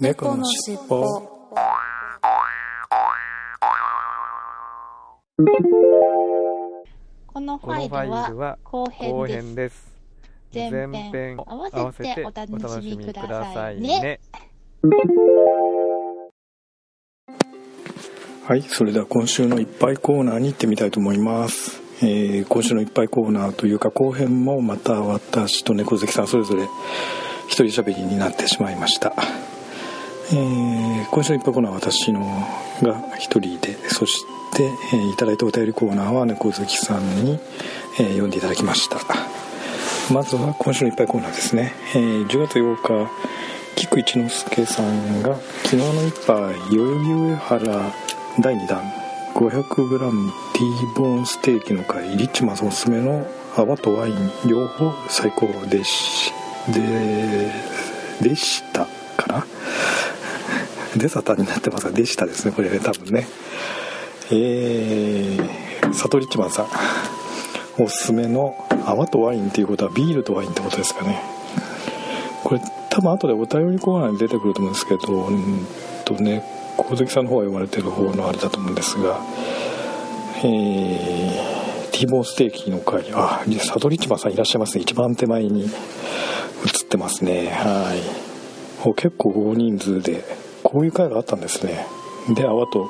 猫のしっぽこのファァイルは後後編です。前編合わせてお楽しみくださいね。はいそれでは今週のいっぱいコーナーに行ってみたいと思います、えー今週のいっぱいコーナーというか後編もまた私と猫好きさんそれぞれ一人喋りになってしまいました、えー今週のいっぱいコーナーは私のが一人でそして、えーいただいたお便りコーナーは猫好きさんに、えー読んでいただきました。まずは今週のいっぱいコーナーですね、えー10月8日菊一之輔さんが昨日の一杯代々木上原第2弾 500g T ボーンステーキの会リッチマンさんおすすめの泡とワイン両方最高でしででしたかな？デザタになってますがでしたですねこれね多分ね。えー、サトリッチマンさん。おすすめの泡とワインっていうことはビールとワインってことですかね。これ多分後でお便りコーナーに出てくると思うんですけどうんとね小関さんの方が読まれてる方のあれだと思うんですがえー、T ボーンステーキの会。あサトリッチマンさんいらっしゃいますね。一番手前に映ってますね。はい。結構大人数で。こういう会があったんですね。で泡と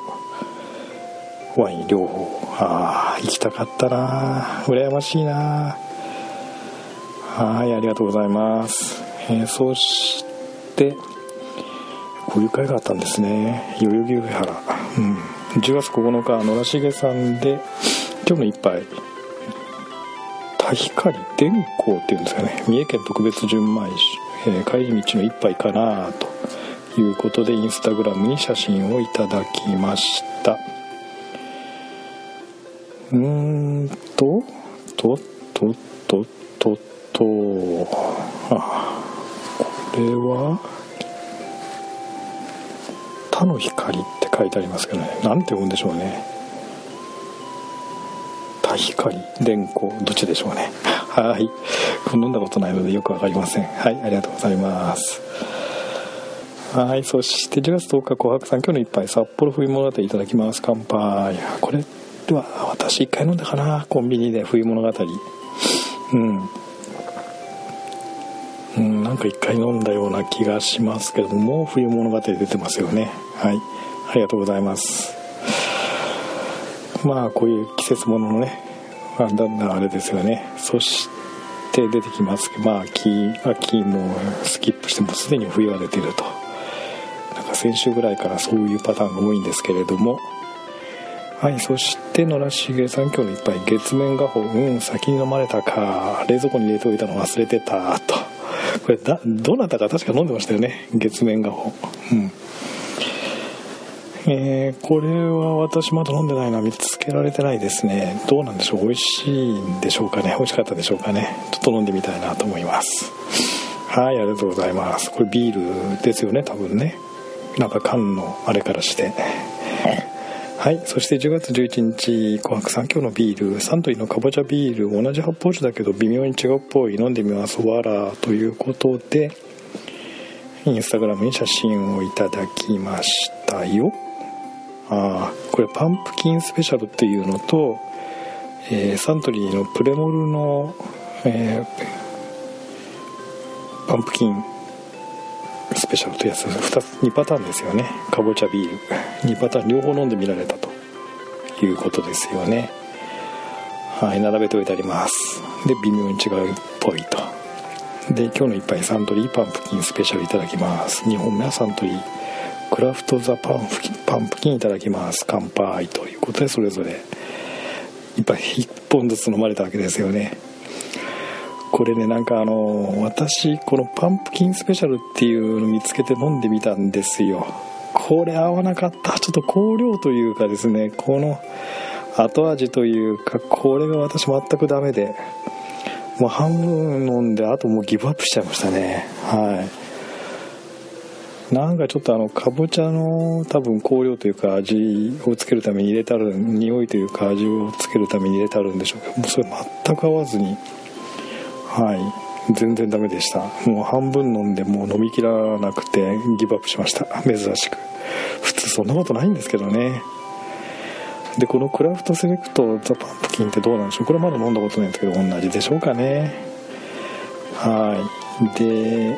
ワイン両方。ああ行きたかったな羨ましいなはいありがとうございます、えーそしてこういう会があったんですね。代々木上原。うん。10月9日野良重さんで今日の一杯。田光電工っていうんですかね。三重県特別純米酒、えー帰り道の一杯かなと。いうことでインスタグラムに写真をいただきました。うーんとととととと。あこれは「他の光」って書いてありますけどね。なんて読むんでしょうね。田光電光どっちでしょうね。はい。飲んだことないのでよくわかりません。はいありがとうございます。はいそして10月10日紅白さん今日の一杯札幌冬物語いただきます。乾杯。これは私一回飲んだかな。コンビニで冬物語。うん。うん、なんか一回飲んだような気がしますけども冬物語出てますよね。はい。ありがとうございます。まあこういう季節物ののねまあだんだんあれですよね。そして出てきます。まあ秋秋もスキップしてもすでに冬が出てると。先週ぐらいからそういうパターンが多いんですけれども。はいそして野良重さん今日の一杯月面画法うん先に飲まれたか。冷蔵庫に入れておいたの忘れてたと。これだどなたか確か飲んでましたよね。月面画法うん。えーこれは私まだ飲んでないな。見つけられてないですね。どうなんでしょう。美味しいんでしょうかね。美味しかったでしょうかね。ちょっと飲んでみたいなと思います。はいありがとうございます。これビールですよね多分ね。なんか缶のあれからして。はい。そして10月11日紅白さん今日のビールサントリーのかぼちゃビール同じ発泡酒だけど微妙に違うっぽい。飲んでみますわらということでインスタグラムに写真をいただきましたよ。ああこれパンプキンスペシャルっていうのと、えーサントリーのプレモルの、えーパンプキンペシャルというやつ。2つ2パターンですよね。かぼちゃビール。2パターン両方飲んでみられたということですよね。はい並べておいてあります。で微妙に違うっぽいと。で今日の一杯サントリーパンプキンスペシャルいただきます。2本目はサントリークラフトザパンプキンパンプキンいただきます。乾杯ということでそれぞれ一杯1本ずつ飲まれたわけですよね。これねなんかあの私このパンプキンスペシャルっていうの見つけて飲んでみたんですよ。これ合わなかった。ちょっと香料というかですね。この後味というかこれが私全くダメで。もう半分飲んであともうギブアップしちゃいましたね。はい。なんかちょっとあのかぼちゃの多分香料というか味をつけるために入れてある匂いというか味をつけるために入れてあるんでしょうけどもうそれ全く合わずにはい。全然ダメでした。もう半分飲んでもう飲みきらなくてギブアップしました。珍しく。普通そんなことないんですけどね。でこのクラフトセレクトザ・パンプキンってどうなんでしょう？これまだ飲んだことないんですけど同じでしょうかね。はい。で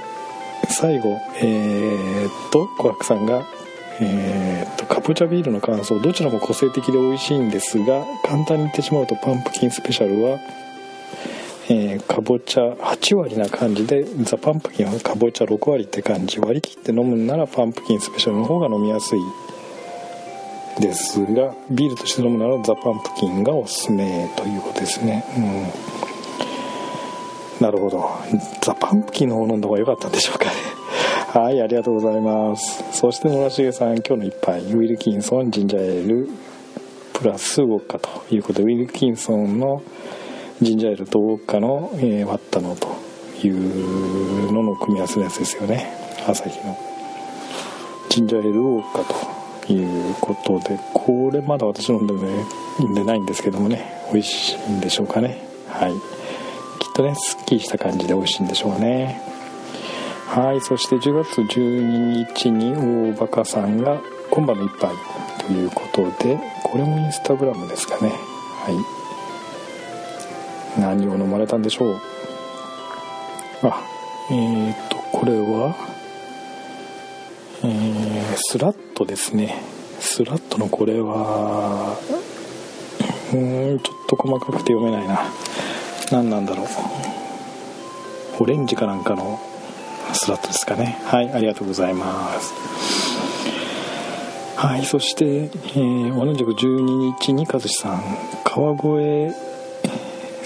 最後えー、っと小白さんがえー、っとカプチャビールの感想。どちらも個性的で美味しいんですが簡単に言ってしまうとパンプキンスペシャルはえー、かぼちゃ8割な感じでザ・パンプキンはかぼちゃ6割って感じ。割り切って飲むならパンプキンスペシャルの方が飲みやすいですがビールとして飲むならザ・パンプキンがおすすめということですね。うん。なるほど。ザ・パンプキンの方飲んだ方が良かったんでしょうかね。はいありがとうございます。そして野良重さん今日の一杯。ウィルキンソンジンジャーエールプラスウォッカということでウィルキンソンのジンジャーエールとウォッカの、えー、割ったのというのの組み合わせのやつですよね。朝日の。ジンジャーエールウォッカということでこれまだ私飲んで,、ね、飲んでないんですけどもね美味しいんでしょうかね。はい。きっとねすっきりした感じで美味しいんでしょうね。はい。そして10月12日に大バカさんが今晩の一杯ということでこれもインスタグラムですかね。はい。何を飲まれたんでしょう。あえー、っとこれはえー、スラットですね。スラットのこれはうんちょっと細かくて読めないな。何なんだろう。オレンジかなんかのスラットですかね。はいありがとうございます。はいそして、えー、同じく12日に和志さん川越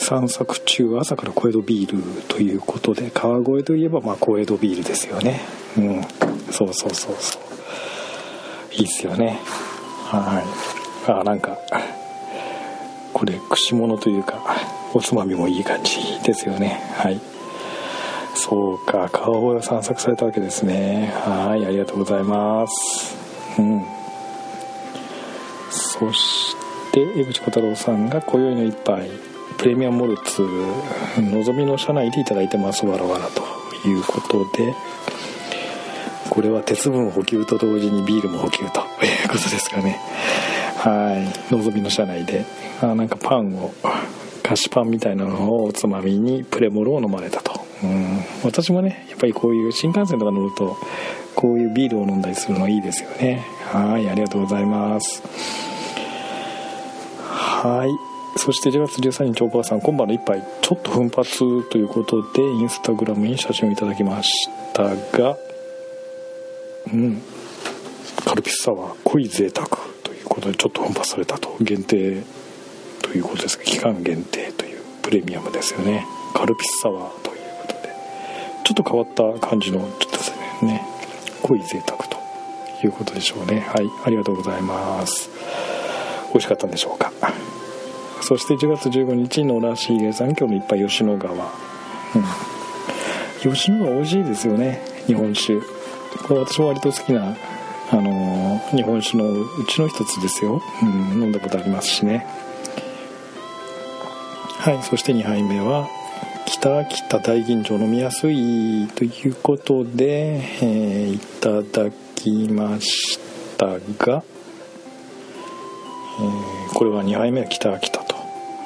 散策中朝から小江戸ビールということで川越といえばまあ小江戸ビールですよね。うん。そうそうそうそう。いいっすよね。はい。あなんかこれ串物というかおつまみもいい感じですよね。はい。そうか。川越を散策されたわけですね。はい。ありがとうございます。うん。そして江口小太郎さんが今宵の一杯。プレミアムモルツのぞみの車内で頂いてますわらわらということでこれは鉄分補給と同時にビールも補給ということですかね。はい。のぞみの車内であなんかパンを菓子パンみたいなのをおつまみにプレモルを飲まれたと。うん。私もねやっぱりこういう新幹線とか乗るとこういうビールを飲んだりするのいいですよね。はいありがとうございます。はい。そして10月13日おばあさん今晩の一杯ちょっと奮発ということでインスタグラムに写真をいただきましたがうん。カルピスサワー濃い贅沢ということでちょっと奮発されたと限定ということです。が期間限定というプレミアムですよね。カルピスサワーということで。ちょっと変わった感じのちょっとですね。濃い贅沢ということでしょうね。はい。ありがとうございます。美味しかったんでしょうか？そして1月15日野良しげさん今日もいっぱい吉野川、うん、吉野川美味しいですよね日本酒。これ私も割と好きなあのー、日本酒のうちの一つですよ、うん、飲んだことありますしね。はいそして2杯目は北北大吟醸飲みやすいということで、えー、いただきましたが、えー、これは2杯目は北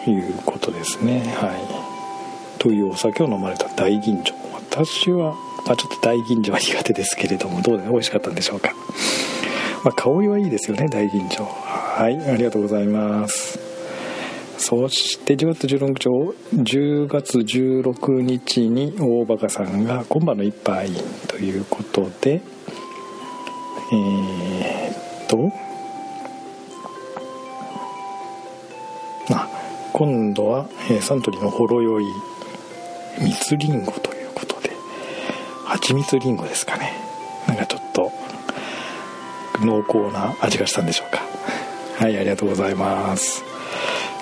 いうことですね。はい。というお酒を飲まれた大吟醸。私は、まあ、ちょっと大吟醸は苦手ですけれどもどうで美味しかったんでしょうか。まあ、香りはいいですよね大吟醸。はいありがとうございます。そして10月16日10月16日に大バカさんが今晩の一杯ということでえー、っと今度は、えー、サントリーのほろ酔い蜜りんごということで蜂蜜りんごですかね。なんかちょっと濃厚な味がしたんでしょうか。はいありがとうございます。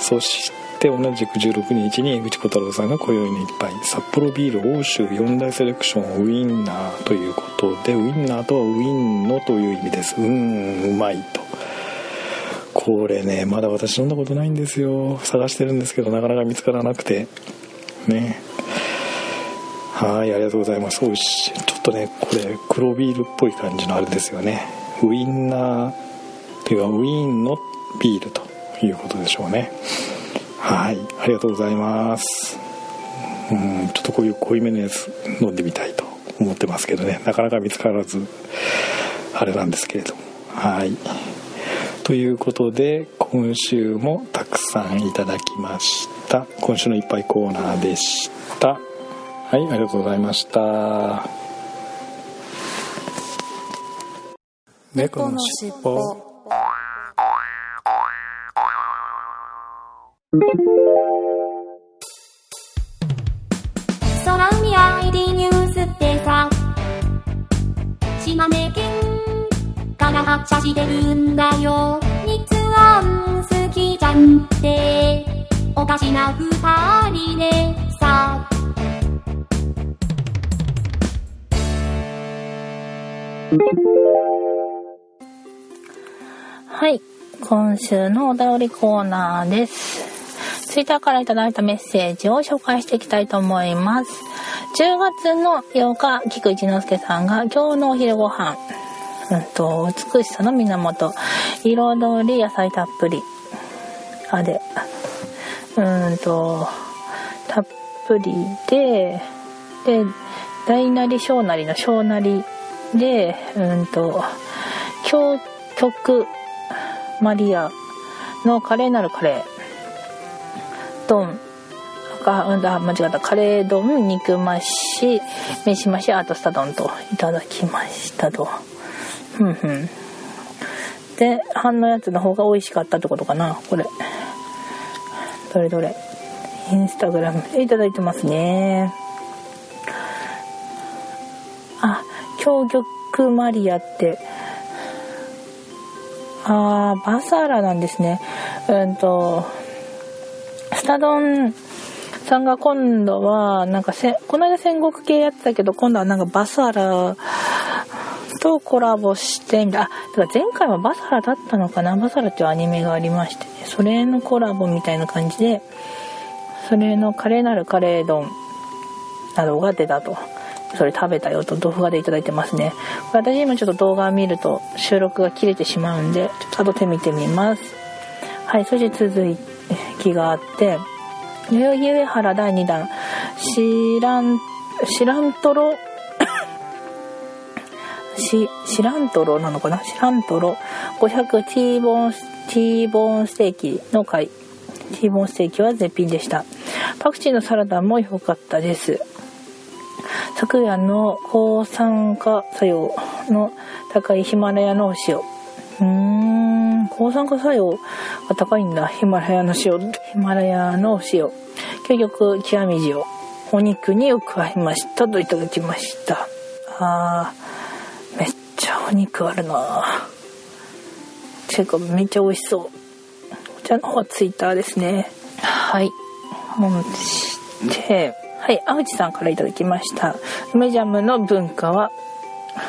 そして同じく16日に江口小太郎さんが今宵の一杯札幌ビール欧州4大セレクションウインナーということでウインナーとはウィンのという意味です。うんうまいと。これねまだ私飲んだことないんですよ。探してるんですけどなかなか見つからなくて。ね。はいありがとうございます。おいしい。ちょっとねこれ黒ビールっぽい感じのあれですよね。ウインナーっていうかウィーンのビールということでしょうね。はいありがとうございます。うんちょっとこういう濃いめのやつ飲んでみたいと思ってますけどね。なかなか見つからずあれなんですけれども。はい。ということで今週もたくさんいただきました。今週のいっぱいコーナーでした。はいありがとうございました。猫のしっぽ。空海 ID ニュースってさ。島根県発車してるんだよ日安好きじゃんっておかしな二人でさはい。今週のお便りコーナーです。ツイッターからいただいたメッセージを紹介していきたいと思います。10月の8日、菊一之助さんが今日のお昼ご飯、うんと、美しさの源、彩り野菜たっぷり、あで、うんと、たっぷりで、で、大なり小なりの小なりで、うんと、京極マリアの華麗なるカレー丼あ、うんだ、間違った。カレー丼、肉増し、飯増し、あとスタ丼といただきましたと。で、半のやつの方が美味しかったってことかな、これ。どれどれ。インスタグラムでいただいてますね。あ、京極マリアって、あーバサラなんですね。うんと、スタ丼さんが今度は、なんかせ、この間戦国系やってたけど、今度はなんかバサラとコラボして、みたい。あ、だから前回はバサラだったのかな？バサラっていうアニメがありましてね、それのコラボみたいな感じで、それの華麗なるカレー丼などが出たと。それ食べたよと動画でいただいてますね。私今ちょっと動画を見ると収録が切れてしまうんで、ちょっと後で見てみます。はい、そして続きがあって、代々木上原第2弾、しらん、しらんとろ、し、しらんとろなのかな？しらんとろ 500T ボーン、T ボンステーキの回。T ボーンステーキは絶品でした。パクチーのサラダも良かったです。昨夜の抗酸化作用の高いヒマラヤのお塩。うーん、抗酸化作用が高いんだ。ヒマラヤの塩、ヒマラヤのお塩。究極極み塩。お肉によく合いましたといただきました。あー、めっちゃお肉あるなてかめっちゃ美味しそう。こちらの方はツイッターですね。はい。そして、はい、青地さんからいただきました。梅ジャムの文化は、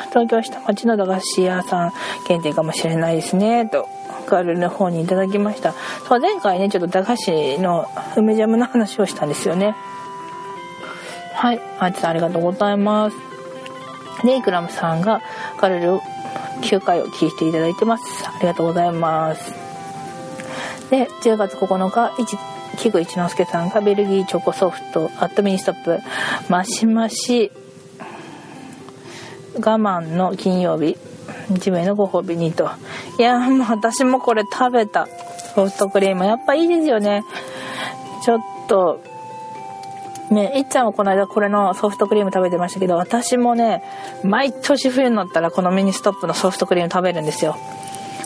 東京下町の駄菓子屋さん限定かもしれないですね、と、ガールの方にいただきました。そう、前回ね、ちょっと駄菓子の梅ジャムの話をしたんですよね。はい、青地さんありがとうございます。で、イクラムさんがガルル9回を聞いていただいてます。ありがとうございます。で、10月9日、一木口一之輔さんがベルギーチョコソフト、アットミニストップ、マシマシ、我慢の金曜日、自分へのご褒美にと。いや、もう私もこれ食べた。ソフトクリーム。やっぱいいですよね。ちょっと、ね、いっちゃんはこの間これのソフトクリーム食べてましたけど、私もね、毎年冬になったらこのミニストップのソフトクリーム食べるんですよ。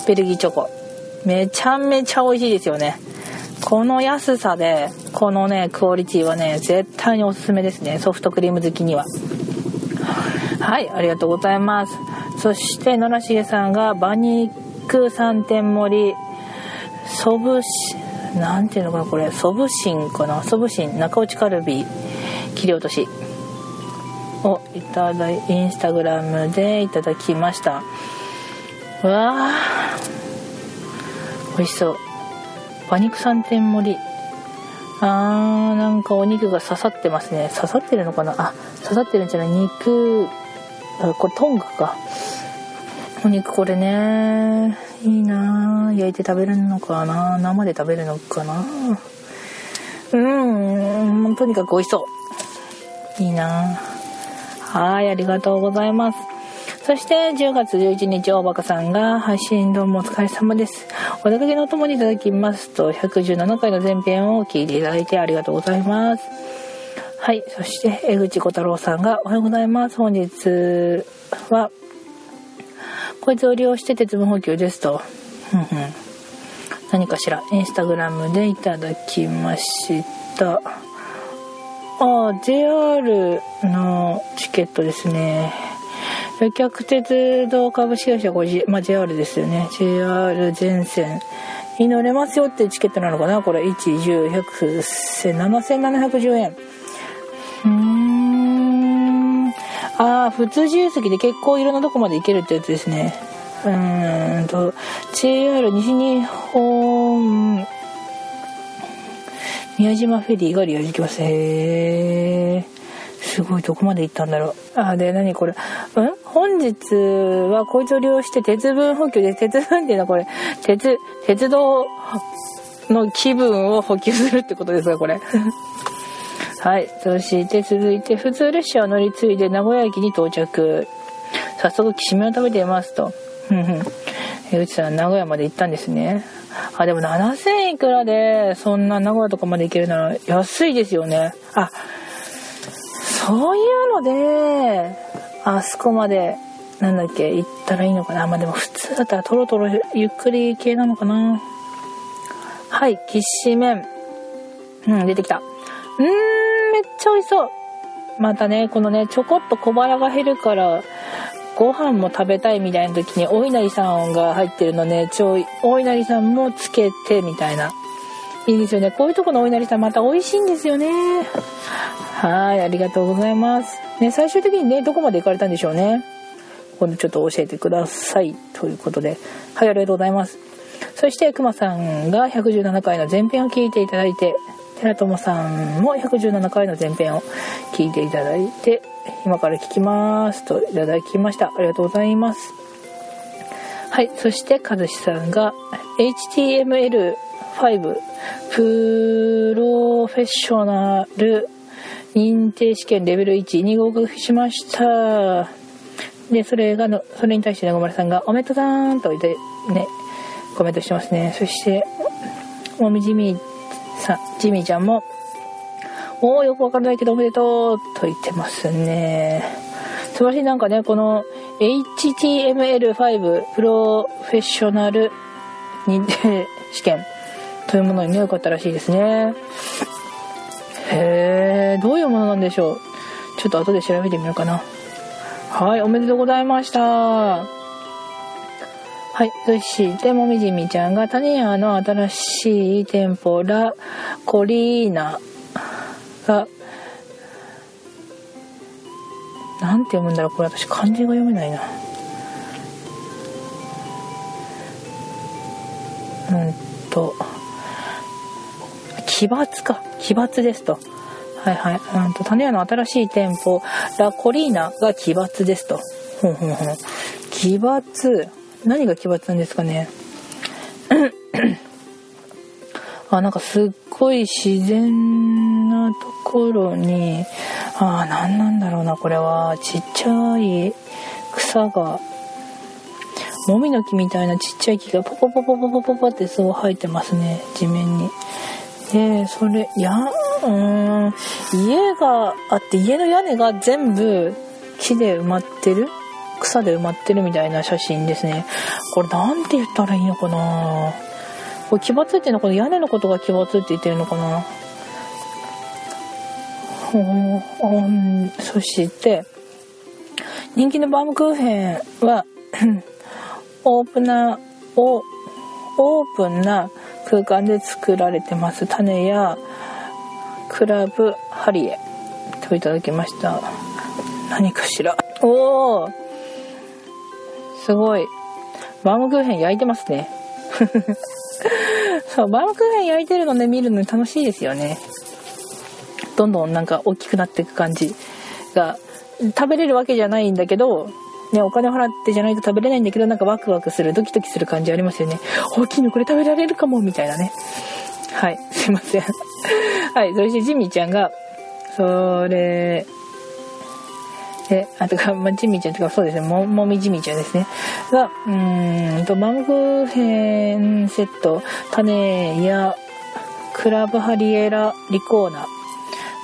ベルギーチョコ。めちゃめちゃ美味しいですよね。この安さで、このね、クオリティはね、絶対におすすめですね。ソフトクリーム好きには。はい、ありがとうございます。そして、野良重さんが、馬肉3点盛り、ソブシ、なんていうのかな、これ、ソブシンかな、ソブシン、中落ちカルビ、切り落とし。をいただい、インスタグラムでいただきました。うわー、美味しそう。馬肉3点盛り。あーなんかお肉が刺さってますね刺さってるのかな？あ刺さってるんじゃない肉これトングかお肉これねいいな焼いて食べるのかな生で食べるのかなうんとにかく美味しそういいなはいありがとうございますそして10月11日、大バカさんが配信どうもお疲れ様です。お出かけのお供にいただきますと、117回の前編を聞いていただいてありがとうございます。はい。そして、江口小太郎さんがおはようございます。本日は、こいつを利用して鉄分補給ですと。うん。何かしら、インスタグラムでいただきました。あ、JR のチケットですね。旅客鉄道株式会社5まあ、JR ですよね JR 全線に乗れますよってチケットなのかな？これ1 1 0 1 0 0 7710円うんああ普通自由席で結構いろんなとこまで行けるってやつですね。うーんと JR 西日本宮島フェリーが利用できます。へえすごいどこまで行ったんだろう。あで何これ。ん？本日はこいつを利用して鉄分補給で鉄分っていうのはこれ鉄鉄道の気分を補給するってことですかこれ。はい。そして続いて普通列車を乗り継いで名古屋駅に到着。早速きしめを食べていますと。うん江口さん名古屋まで行ったんですね。あでも7000いくらでそんな名古屋とかまで行けるなら安いですよね。あそういうのであそこまでなんだっけ行ったらいいのかな。まあでも普通だったらトロトロゆっくり系なのかな。はいきしめんうん出てきた。うーん。めっちゃ美味しそうまたねこのねちょこっと小腹が減るからご飯も食べたいみたいな時にお稲荷さんが入ってるのねちょいお稲荷さんもつけてみたいないいですよねこういうとこのお稲荷さんまた美味しいんですよねはい、ありがとうございます。ね、最終的にね、どこまで行かれたんでしょうね。今度ちょっと教えてください。ということで、はい、ありがとうございます。そして、くまさんが117回の前編を聞いていただいて、寺友さんも117回の前編を聞いていただいて、今から聞きますといただきました。ありがとうございます。はい、そして、かずしさんが HTML5 プロフェッショナル認定試験レベル1に合格しました。で、それがの、それに対して長丸さんが、おめでとうさんと言って、ね、コメントしてますね。そして、もみじみさん、ジミーちゃんも、おー、よくわからないけどおめでとうと言ってますね。素晴らしいなんかね、この HTML5 プロフェッショナル認定試験というものにね、よかったらしいですね。へえ、どういうものなんでしょう。ちょっと後で調べてみようかな。はい、おめでとうございました。はい、そして、もみじみちゃんが、タニヤの新しい店舗、ラ・コリーナが、なんて読むんだろうこれ私漢字が読めないな。うんと、奇抜か。奇抜ですと。はいはい。うんと、種屋の新しい店舗、ラ・コリーナが奇抜ですと。ほんほんほん。奇抜。何が奇抜なんですかね あなんかすっごい自然なところにあ何なんだろうなこれはちっちゃい草がもみの木みたいなちっちゃい木がポポポポポポポってそう生えてますね地面に。でそれいやうん家があって家の屋根が全部木で埋まってる草で埋まってるみたいな写真ですね。これなんて言ったらいいのかな。これ奇抜っていうのはこの屋根のことが奇抜って言ってるのかな。うん、そして、人気のバームクーヘンは オープナー、オープンな空間で作られてます。種やクラブハリエといただきました。何かしら。おおすごいバームクーヘン焼いてますね そうバームクーヘン焼いてるのね見るの楽しいですよねどんどんなんか大きくなっていく感じが食べれるわけじゃないんだけどね、お金払ってじゃないと食べれないんだけど、なんかワクワクする、ドキドキする感じありますよね。大きいのこれ食べられるかも、みたいなね。はい、すいません。はい、そしてジミーちゃんが、それ、で、あ、とか、まあ、ジミちゃんとかそうですね、も、もみジミーちゃんですね。が、うんと、バームクーヘンセット、種や、クラブハリエラリコーナ。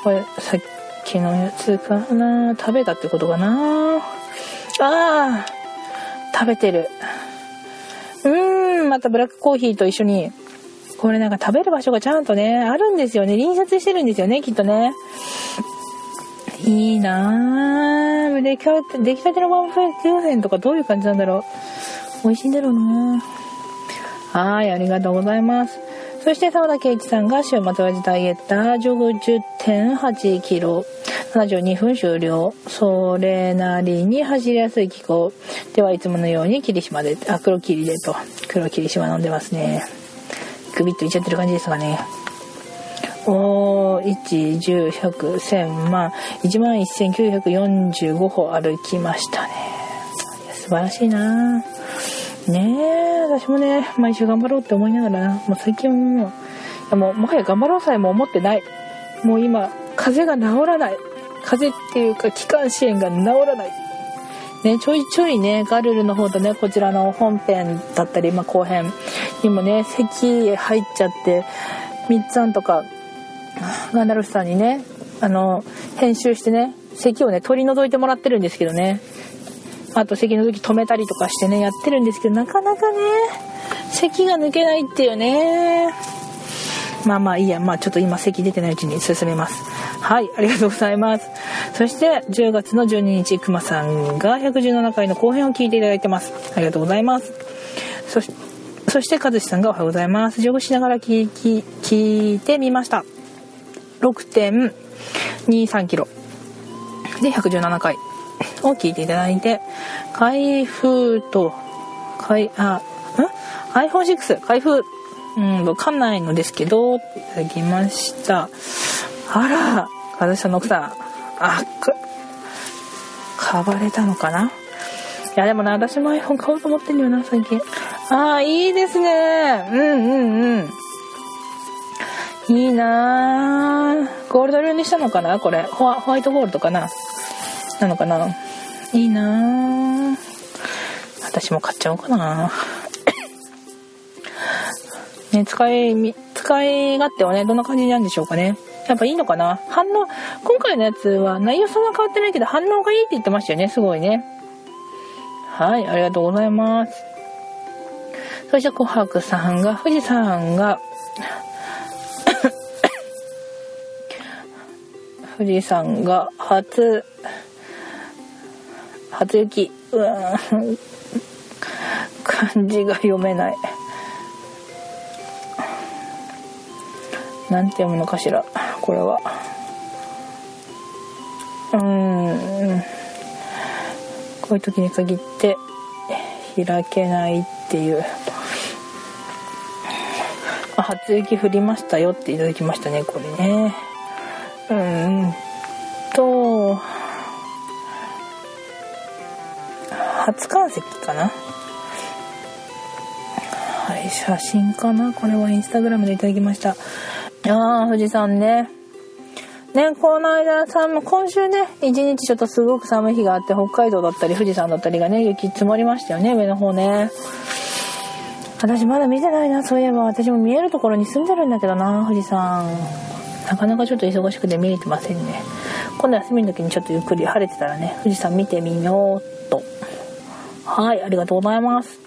これ、さっきのやつかな食べたってことかなああ、食べてる。うーん、またブラックコーヒーと一緒に、これなんか食べる場所がちゃんとね、あるんですよね。隣接してるんですよね、きっとね。いいなぁ。出来たて、出来たてのバームクーヘンとかどういう感じなんだろう。美味しいんだろうなはい、ありがとうございます。そして沢田圭一さんが週末はダイエッター、ジョグ10.8キロ、72分終了。それなりに走りやすい気候。ではいつものように霧島で、あ、黒霧でと、黒霧島飲んでますね。グビッといっちゃってる感じですかね。おー、1、10、100、1000万、11,945歩歩きましたね。素晴らしいなねえ、私もね、毎週頑張ろうって思いながらな、もう最近もう、いやもう、もはや頑張ろうさえも思ってない。もう今、風邪が治らない。風邪っていうか、気管支炎が治らない。ね、ちょいちょいね、ガルルの方とね、こちらの本編だったり、まあ、後編にもね、咳入っちゃって、みっつぁんとか、ガンダルフさんにね、あの、編集してね、咳をね、取り除いてもらってるんですけどね。あと咳の時止めたりとかしてね、やってるんですけど、なかなかね、咳が抜けないっていうね。まあまあいいや、まあちょっと今咳出てないうちに進めます。はい、ありがとうございます。そして10月の12日、くまさんが117回の後編を聞いていただいてます。ありがとうございます。そしそして、かずしさんがおはようございます。ジョグしながら聞き、聞いてみました。6.23キロで117回を聞いていただいて、開封と、開、あ、ん ?iPhone6 開封、うん、わかんないのですけど、いただきました。あら、かずしさんの奥さん、あ、か、買われたのかな？いやでもな、私も iPhone 買おうと思ってんだよな、最近。ああ、いいですね。うんうんうん。いいなゴールドルにしたのかなこれホワ。ホワイトゴールドかななのかないいな私も買っちゃおうかなね、使い、使い勝手はね、どんな感じなんでしょうかね。やっぱいいのかな反応、今回のやつは内容そんな変わってないけど反応がいいって言ってましたよね。すごいね。はい、ありがとうございます。そして、琥珀さんが、富士山が、富士山が初、初雪。うわ 漢字が読めない。なんて読むのかしら、これは。うん。こういう時に限って開けないっていう。あ、初雪降りましたよっていただきましたね、これね。初冠石かな？はい、写真かな？これはインスタグラムでいただきました。ああ、富士山ね。ね、この間さ、今週ね、一日ちょっとすごく寒い日があって、北海道だったり富士山だったりがね、雪積もりましたよね、上の方ね。私まだ見てないな、そういえば。私も見えるところに住んでるんだけどな、富士山。なかなかちょっと忙しくて見れてませんね。今度休みの時にちょっとゆっくり晴れてたらね、富士山見てみようと。はい、ありがとうございます。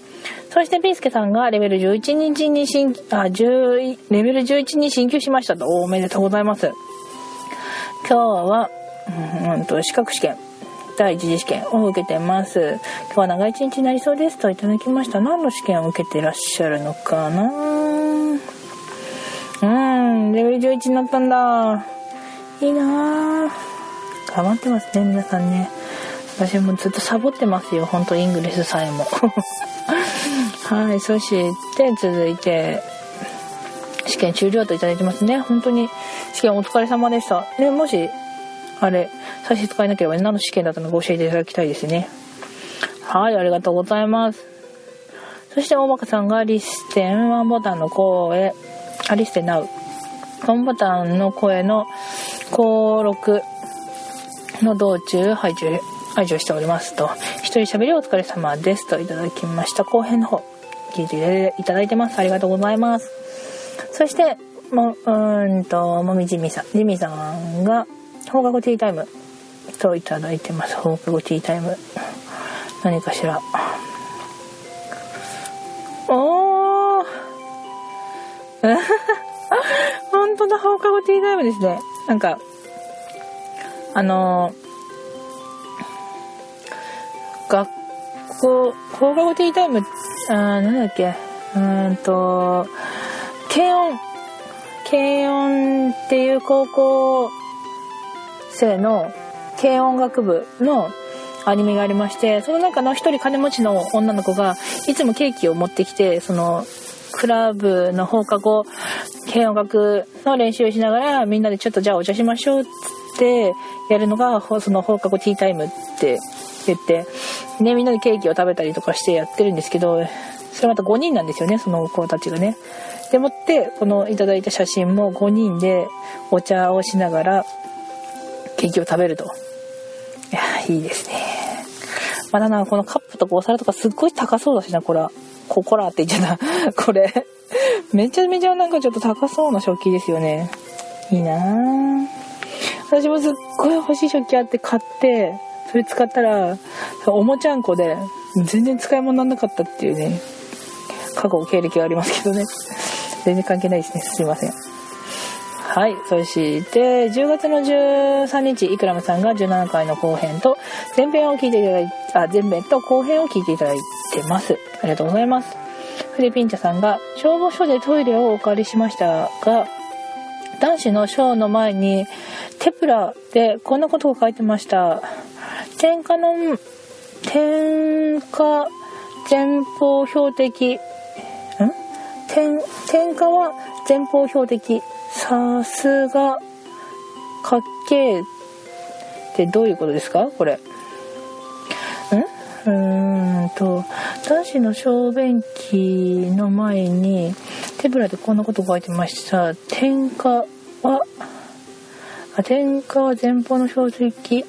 そしてピースケさんがレベル11日に新、あ、10、レベル11に進級しましたと。おめでとうございます。今日は、うん、と、資格試験。第一次試験を受けてます。今日は長い一日になりそうですといただきました。何の試験を受けてらっしゃるのかな？うん、レベル11になったんだ。いいな頑張ってますね、皆さんね。私もずっとサボってますよ、ほんとイングレスさえも。はい、そして続いて、試験終了といただいてますね。本当に試験お疲れ様でした。ね、もし、あれ、差し支えなければ何の試験だったのか教えていただきたいですね。はい、ありがとうございます。そして大バカさんがリステンワンボタンの声、あ、リステンナウ。ワンボタンの声の登録の道中排除、排除しておりますと。一人喋りお疲れ様ですといただきました。後編の方、聞いていただいてます。ありがとうございます。そして、も、うんと、もみじみさん、ジミさんが、放課後ティータイムといただいてます。放課後ティータイム。何かしら。お ー本当だ、放課後ティータイムですね。なんか、あのー、校、放課後ティータイム、あなんだっけ、うんと、軽音、軽音っていう高校生の軽音楽部のアニメがありましてその中の一人金持ちの女の子がいつもケーキを持ってきてそのクラブの放課後軽音楽の練習をしながらみんなでちょっとじゃあお茶しましょうっつってやるのがその放課後ティータイムって言ってねみんなでケーキを食べたりとかしてやってるんですけどそれまた5人なんですよねその子たちがね。でもってこのいただいた写真も5人でお茶をしながらケーキを食べると。いや、いいですね。まだな、このカップとかお皿とかすっごい高そうだしな、これ。こ、こらって言っちゃった。これ。めちゃめちゃなんかちょっと高そうな食器ですよね。いいなぁ。私もすっごい欲しい食器あって買って、それ使ったら、おもちゃんこで、全然使い物にならなかったっていうね、過去経歴はありますけどね。全然関係ないですね。すいません。はい。そして、10月の13日、イクラムさんが17回の後編と、前編を聞いていただいて、あ、前編と後編を聞いていただいてます。ありがとうございます。フレピンチャさんが、消防署でトイレをお借りしましたが、男子のショーの前に、テプラでこんなことが書いてました。点火の、点火前方標的、ん？点、点火は前方標的。さすが、かっけーってどういうことですか？これ。ん？うーんと、男子の小便器の前に、手ぶらでこんなこと書いてました。点火あ、点火は前方の標的。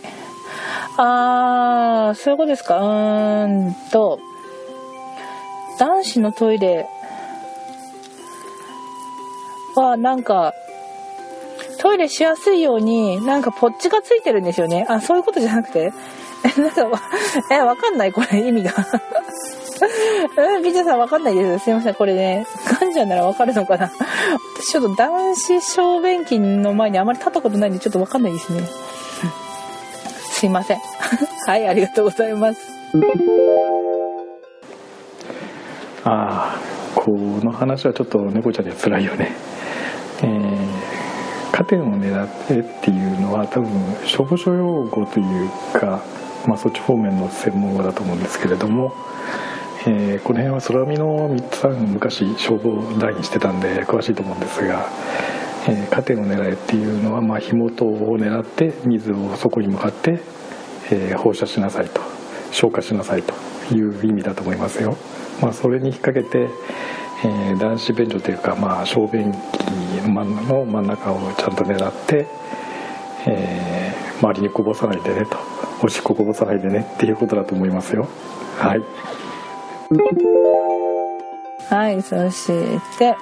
あー、そういうことですか。うーんと、男子のトイレはなんか、トイレしやすいように、なんかポッチがついてるんですよね。あ、そういうことじゃなくて。え、なんか、え、わかんないこれ、意味が。うん、ビジャさんわかんないです。すいません、これね。ガンジャならわかるのかな。私ちょっと男子小便器の前にあまり立ったことないんで、ちょっとわかんないですね。すいません。はい、ありがとうございます。ああ、この話はちょっと猫ちゃんには辛いよね。えー、加点を狙ってっていうのは多分消防署用語というか、まあ、そっち方面の専門語だと思うんですけれども、えー、この辺は空見の3つさん昔消防団員してたんで詳しいと思うんですが、えー、加点を狙えっていうのは、まあ、火元を狙って水をそこに向かって、えー、放射しなさいと消火しなさいという意味だと思いますよ。まあ、それに引っ掛けてえー、男子便所というか、まあ、小便器の真ん中をちゃんと狙って、えー、周りにこぼさないでねとおしっここぼさないでねっていうことだと思いますよはいはいそして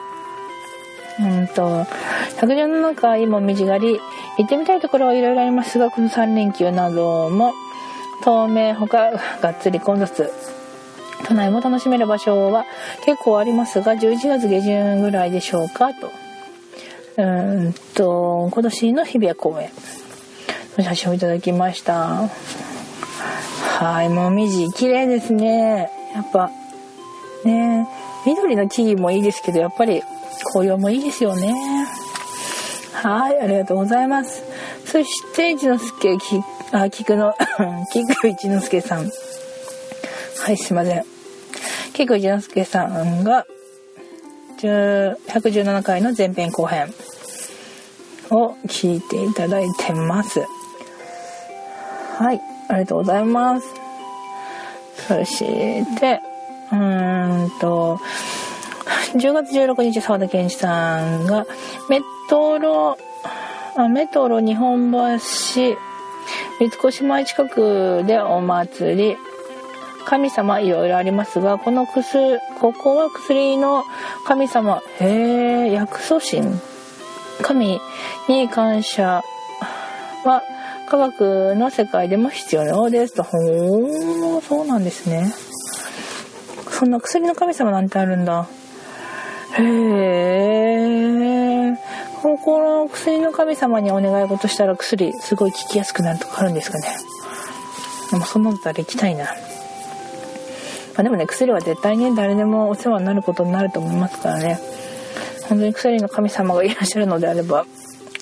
うんと百条の中いもみじ狩り行ってみたいところはいろいろありますがこの3連休なども透明ほかがっつり混雑都内も楽しめる場所は結構ありますが、11月下旬ぐらいでしょうかと。うんと、今年の日比谷公園の写真をいただきました。はい、もみじ、綺麗ですね。やっぱ、ね緑の木々もいいですけど、やっぱり紅葉もいいですよね。はい、ありがとうございます。そして、一之輔、き、あ、菊の、菊一之輔さん。はい、すいません。結構一之輔さんが、117回の前編後編を聞いていただいてますはいありがとうございますそしてうーんと10月16日沢田健一さんがメトロあメトロ日本橋三越前近くでお祭り。神様いろいろありますがこの薬ここは薬の神様。へえ薬祖神。神に感謝は科学の世界でも必要です。とほーそうなんですね。そんな薬の神様なんてあるんだ。へえこの薬の神様にお願い事したら薬すごい効きやすくなるとかあるんですかね。でもそんなことあら行きたいな。まあでもね薬は絶対に誰でもお世話になることになると思いますからね。本当に薬の神様がいらっしゃるのであれば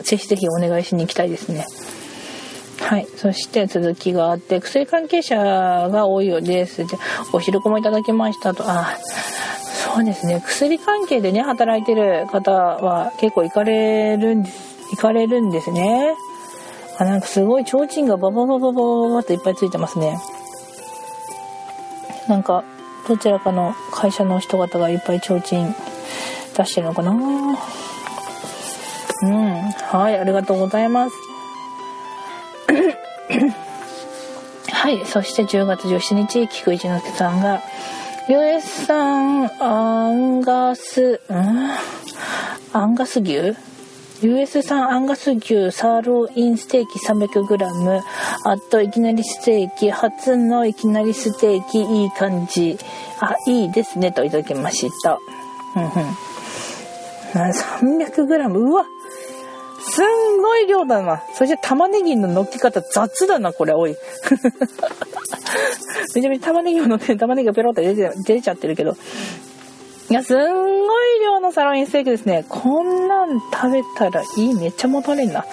ぜひぜひお願いしに行きたいですね。はい。そして続きがあって薬関係者が多いようです。でお昼子もいただきましたと。あそうですね。薬関係でね働いてる方は結構行かれるんです行かれるんですね。あなんかすごい提灯がバババババババっていっぱいついてますねなんかどちらかの会社の人方がいっぱい提灯出してるのかなうんはいありがとうございますい。そして10月17日菊一之輔さんが US 産アンガス、ん？アンガス牛？US 産アンガス牛サーロインステーキ 300g あといきなりステーキ。初のいきなりステーキ。いい感じ。あいいですねといただきました。うんうん。300g うわすんごい量だな。そして玉ねぎの乗っけ方雑だな、これ、おい。めちゃめちゃ玉ねぎを乗って玉ねぎがペロって出て出ちゃってるけど。いや、すんごい量のサロインステーキですね。こんなん食べたらいい。めっちゃもたれんな。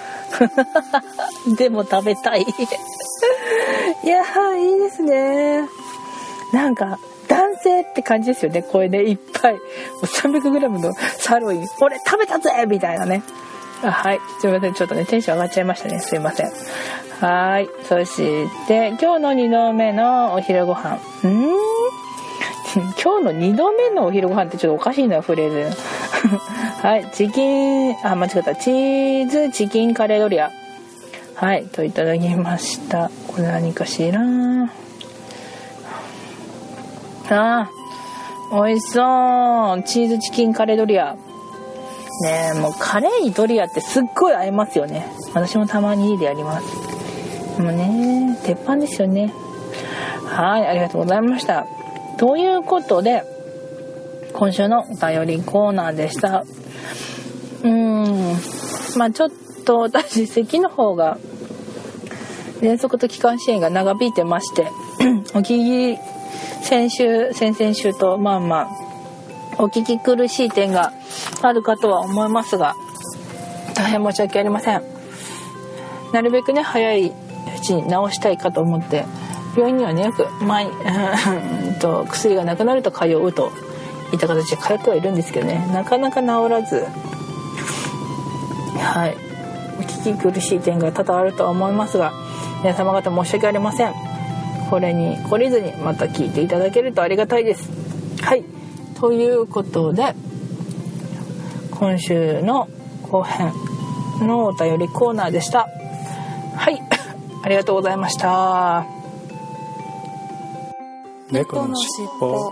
でも食べたい。いやいいですね。なんか、男性って感じですよね。これね、いっぱい。300g のサロイン。俺食べたぜみたいなね。あはい。すいません。ちょっとね、テンション上がっちゃいましたね。すいません。はい。そして、今日の2度目のお昼ご飯。ん今日の2度目のお昼ご飯ってちょっとおかしいな、フレーズ。はい。チキン、あ、間違った。チーズチキンカレードリア。はい。といただきました。これ何かしら。あー、美味しそう。チーズチキンカレードリア。ねもうカレーにドリアってすっごい合いますよね。私もたまに家でやります。でもね鉄板ですよね。はいありがとうございました。ということで今週のお便りコーナーでした。うーんまあちょっと私咳の方が喘息と気管支炎が長引いてまして お聞き先週先々週とまあまあお聞き苦しい点があるかとは思いますが大変申し訳ありません。なるべくね早いうちに治したいかと思って病院にはねよく前 と薬がなくなると通うといった形で通ってはいるんですけどね。なかなか治らずはい。お聞き苦しい点が多々あるとは思いますが皆様方申し訳ありません。これに懲りずにまた聞いていただけるとありがたいです。はい。ということで今週の後編のお便りコーナーでした。はい。ありがとうございました。猫のしっぽ。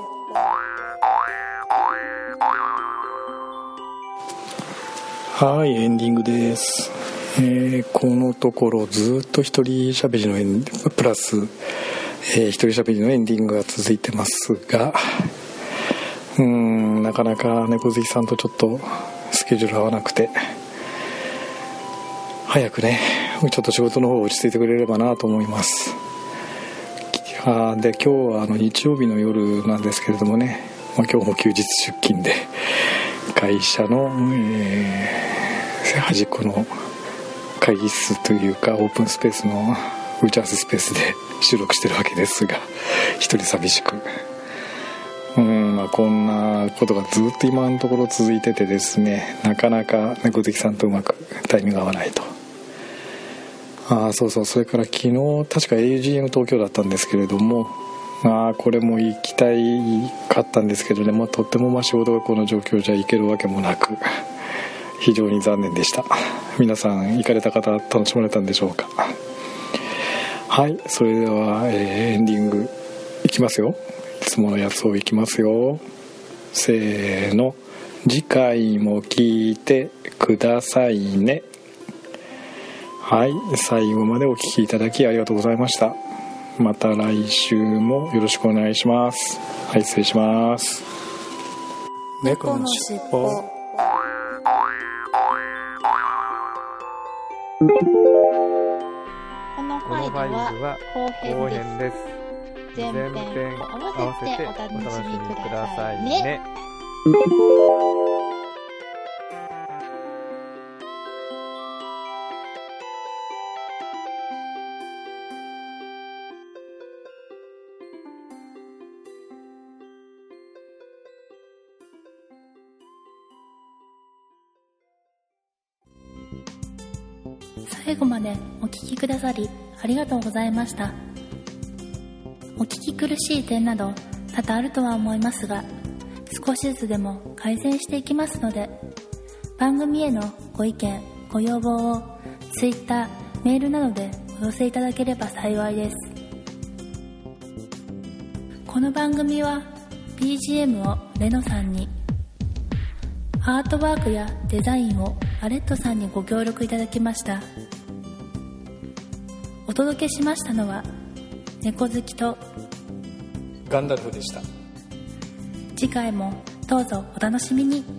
はいエンディングです、えーこのところずっと一人喋りのエンプラス、えー一人喋りのエンディングが続いてますがうんなかなか猫好きさんとちょっとスケジュール合わなくて。早くねちょっと仕事の方落ち着いてくれればなと思います。あで今日はあの日曜日の夜なんですけれどもね、まあ、今日も休日出勤で。会社の、えー端っこの会議室というかオープンスペースの打ち合わせスペースで 収録してるわけですが一人寂しく。うーまあこんなことがずっと今のところ続いててですねなかなか猫好きさんとうまくタイミング合わないと。ああそうそう。それから昨日確か AGM 東京だったんですけれどもああこれも行きたいかったんですけどね、まあ、とってもまあ仕事がこの状況じゃ行けるわけもなく非常に残念でした。皆さん行かれた方楽しまれたんでしょうか。はい。それでは、えー、エンディングいきますよ。つものやつをいきますよ。せーの。次回も聞いてくださいね。はい。最後までお聴きいただきありがとうございました。また来週もよろしくお願いします。はい失礼します。猫のしっぽこのファイルは後編です。前編を合わせてお楽しみくださいね。最後までお聞きくださりありがとうございましたお聞き苦しい点など多々あるとは思いますが少しずつでも改善していきますので番組へのご意見ご要望を Twitter メールなどでお寄せいただければ幸いです。この番組は BGM をレノさんにアートワークやデザインをアレットさんにご協力いただきました。お届けしましたのは猫好きとガンダルフでした。次回もどうぞお楽しみに。